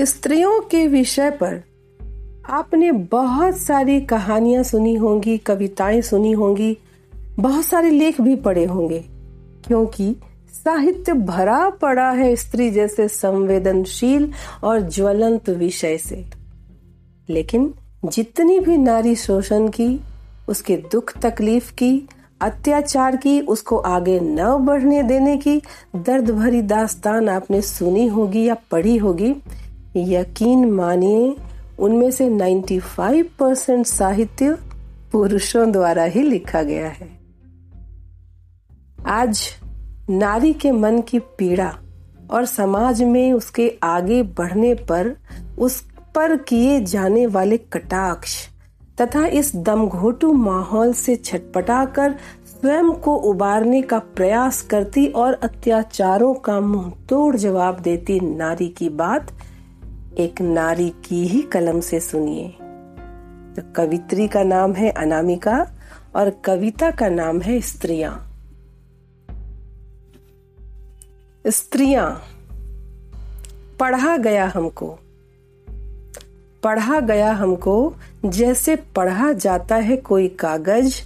स्त्रियों के विषय पर आपने बहुत सारी कहानियाँ सुनी होंगी, कविताएँ सुनी होंगी, बहुत सारे लेख भी पढ़े होंगे, क्योंकि साहित्य भरा पड़ा है स्त्री जैसे संवेदनशील और ज्वलंत विषय से। लेकिन जितनी भी नारी शोषण की, उसके दुख तकलीफ़ की, अत्याचार की, उसको आगे न बढ़ने देने की, दर्द भरी दास्तान आपने सुनी होगी या पढ़ी होगी यकीन मानिए, उनमें से 95 परसेंट साहित्य पुरुषों द्वारा ही लिखा गया है। आज नारी के मन की पीड़ा और समाज में उसके आगे बढ़ने पर उस पर किए जाने वाले कटाक्ष तथा इस दमघोटू माहौल से छटपटाकर स्वयं को उबारने का प्रयास करती और अत्याचारों का मुँह तोड़ जवाब देती नारी की बात एक नारी की ही कलम से सुनिए। तो कवित्री का नाम है अनामिका और कविता का नाम है स्त्रियाँ। स्त्रियाँ, पढ़ा गया हमको। पढ़ा गया हमको जैसे पढ़ा जाता है कोई कागज़,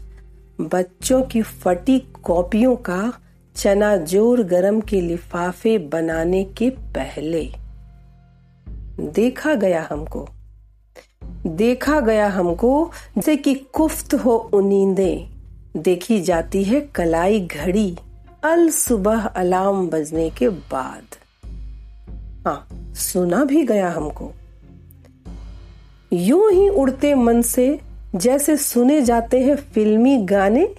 बच्चों की फटी कॉपियों का चना ज़ोर गरम के लिफाफे बनाने के पहले। देखा गया हमको। देखा गया हमको, जैसे कि कुफ्त हो उनींदे। देखी जाती है कलाई घड़ी, अल सुबह अलार्म बजने के बाद। हाँ सुना भी गया हमको। यूँ ही उड़ते मन से, जैसे सुने जाते हैं फिल्मी गाने,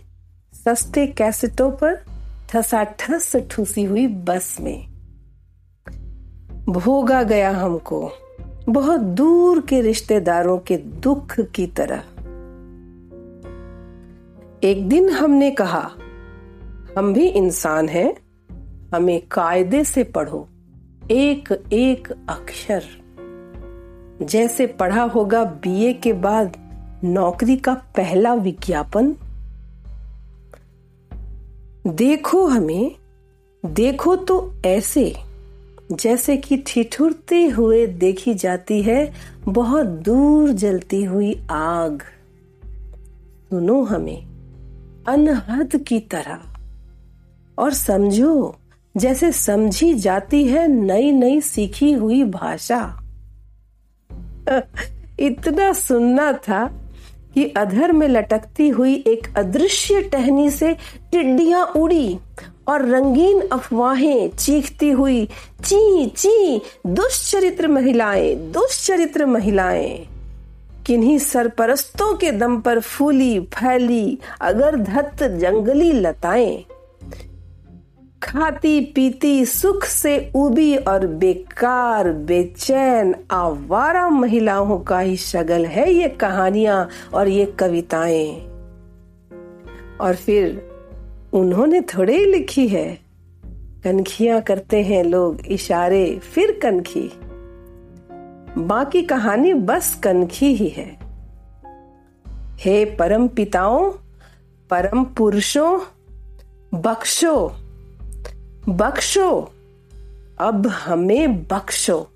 सस्ते कैसेटों पर ठसाठस ठूसी हुई बस में। भोगा गया हमको, बहुत दूर के रिश्तेदारों के दुख की तरह। एक दिन हमने कहा, हम भी इंसान हैं, हमें कायदे से पढ़ो एक एक अक्षर। जैसे पढ़ा होगा बीए के बाद नौकरी का पहला विज्ञापन। देखो हमें, देखो तो ऐसे। जैसे कि ठिठुरते हुए देखी जाती है, बहुत दूर जलती हुई आग। सुनो हमें, अनहद की तरह। और समझो, जैसे समझी जाती है नई नई सीखी हुई भाषा। इतना सुनना था। कि अधर में लटकती हुई एक अदृश्य टहनी से टिड्डियाँ उड़ी और रंगीन अफवाहें चीखती हुई ची ची, दुष्चरित्र महिलाएँ दुष्चरित्र महिलाएँ। किन्हीं सरपरस्तों के दम पर फूली, फैली अगर धत जंगली लताएँ। खाती पीती सुख से उबी और बेकार, बेचैन, आवारा महिलाओं का ही शगल है ये कहानियाँ और ये कविताएँ। और फिर उन्होंने थोड़े ही लिखी है। कनखियाँ करते हैं लोग, इशारे, फिर कनखी। बाकी कहानी बस कनखी ही है। हे परम पिताओं, परम पुरुषों, बख्शो। बख्शो। अब हमें बख्शो।